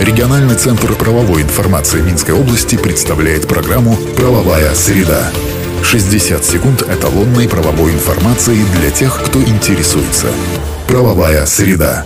Региональный центр правовой информации Минской области представляет программу «Правовая среда». 60 секунд эталонной правовой информации для тех, кто интересуется. «Правовая среда».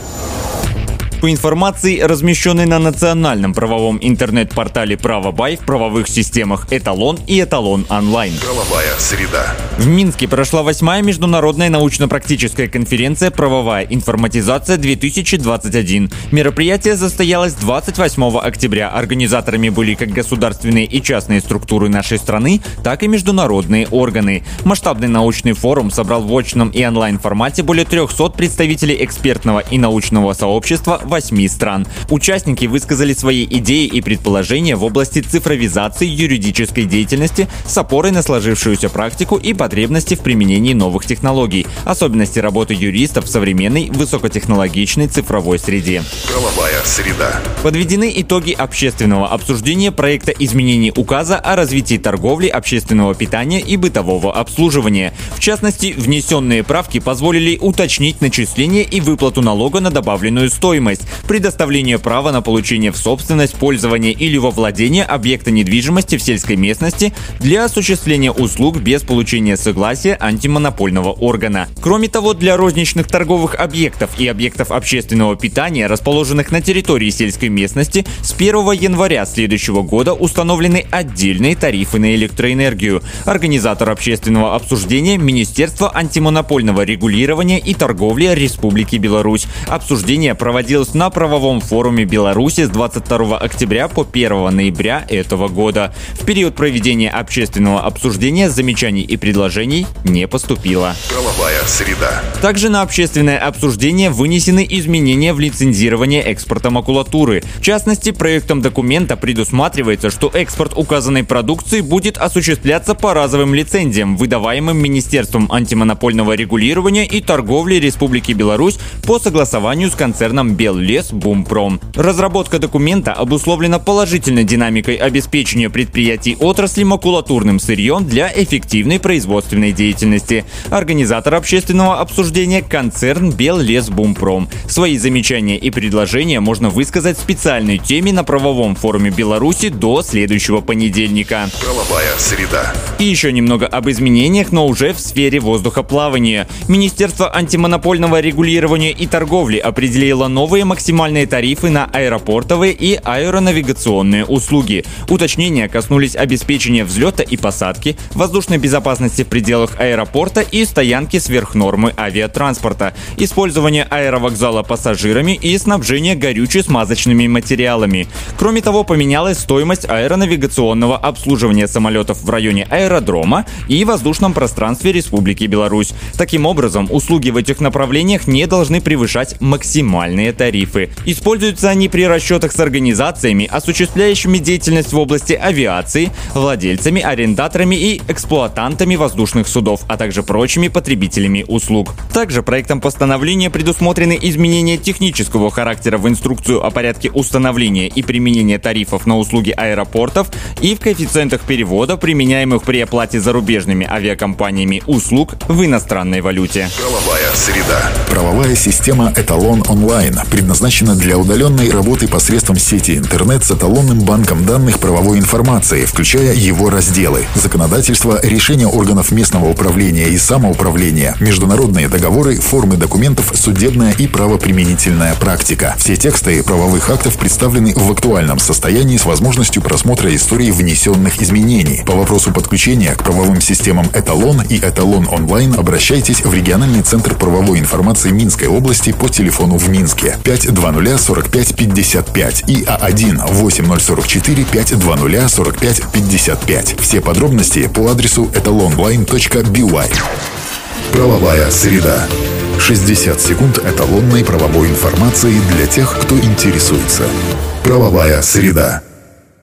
По информации, размещенной на национальном правовом интернет-портале «Правобай» в правовых системах «Эталон» и «Эталон онлайн». Правовая среда. В Минске прошла восьмая международная научно-практическая конференция «Правовая информатизация-2021». Мероприятие состоялось 28 октября. Организаторами были как государственные и частные структуры нашей страны, так и международные органы. Масштабный научный форум собрал в очном и онлайн формате более 300 представителей экспертного и научного сообщества восьми стран. Участники высказали свои идеи и предположения в области цифровизации юридической деятельности с опорой на сложившуюся практику и потребности в применении новых технологий, особенности работы юристов в современной высокотехнологичной цифровой среде. Правовая среда. Подведены итоги общественного обсуждения проекта изменений указа о развитии торговли, общественного питания и бытового обслуживания. В частности, внесенные правки позволили уточнить начисление и выплату налога на добавленную стоимость, недвижимость, предоставление права на получение в собственность, пользование или во владение объекта недвижимости в сельской местности для осуществления услуг без получения согласия антимонопольного органа. Кроме того, для розничных торговых объектов и объектов общественного питания, расположенных на территории сельской местности, с 1 января следующего года установлены отдельные тарифы на электроэнергию. Организатор общественного обсуждения – Министерство антимонопольного регулирования и торговли Республики Беларусь. Обсуждение проводилось состоялась на правовом форуме Беларуси с 22 октября по 1 ноября этого года. В период проведения общественного обсуждения замечаний и предложений не поступило. Правовая среда. Также на общественное обсуждение вынесены изменения в лицензирование экспорта макулатуры. В частности, проектом документа предусматривается, что экспорт указанной продукции будет осуществляться по разовым лицензиям, выдаваемым Министерством антимонопольного регулирования и торговли Республики Беларусь по согласованию с концерном «Бел Лес Бумпром. Разработка документа обусловлена положительной динамикой обеспечения предприятий отрасли макулатурным сырьем для эффективной производственной деятельности. Организатор общественного обсуждения – концерн Беллес Бумпром. Свои замечания и предложения можно высказать в специальной теме на правовом форуме Беларуси до следующего понедельника. Правовая среда. И еще немного об изменениях, но уже в сфере воздухоплавания. Министерство антимонопольного регулирования и торговли определило новые максимальные тарифы на аэропортовые и аэронавигационные услуги. Уточнения коснулись обеспечения взлета и посадки, воздушной безопасности в пределах аэропорта и стоянки сверхнормы авиатранспорта, использования аэровокзала пассажирами и снабжения горюче-смазочными материалами. Кроме того, поменялась стоимость аэронавигационного обслуживания самолетов в районе аэродрома и воздушном пространстве Республики Беларусь. Таким образом, услуги в этих направлениях не должны превышать максимальные тарифы тарифы. Используются они при расчетах с организациями, осуществляющими деятельность в области авиации, владельцами, арендаторами и эксплуатантами воздушных судов, а также прочими потребителями услуг. Также проектом постановления предусмотрены изменения технического характера в инструкцию о порядке установления и применения тарифов на услуги аэропортов и в коэффициентах перевода, применяемых при оплате зарубежными авиакомпаниями услуг в иностранной валюте. Правовая среда. Правовая система «Эталон онлайн» предназначена для удаленной работы посредством сети интернет с эталонным банком данных правовой информации, включая его разделы, законодательство, решения органов местного управления и самоуправления, международные договоры, формы документов, судебная и правоприменительная практика. Все тексты правовых актов представлены в актуальном состоянии с возможностью просмотра истории внесенных изменений. По вопросу подключения к правовым системам «Эталон» и «Эталон онлайн» обращайтесь в региональный центр правовой информации Минской области по телефону в Минске 5 520 45 55 и А1 8044 520 45 55. Все подробности по адресу etalonline.by. Правовая среда. 60 секунд эталонной правовой информации для тех, кто интересуется. Правовая среда.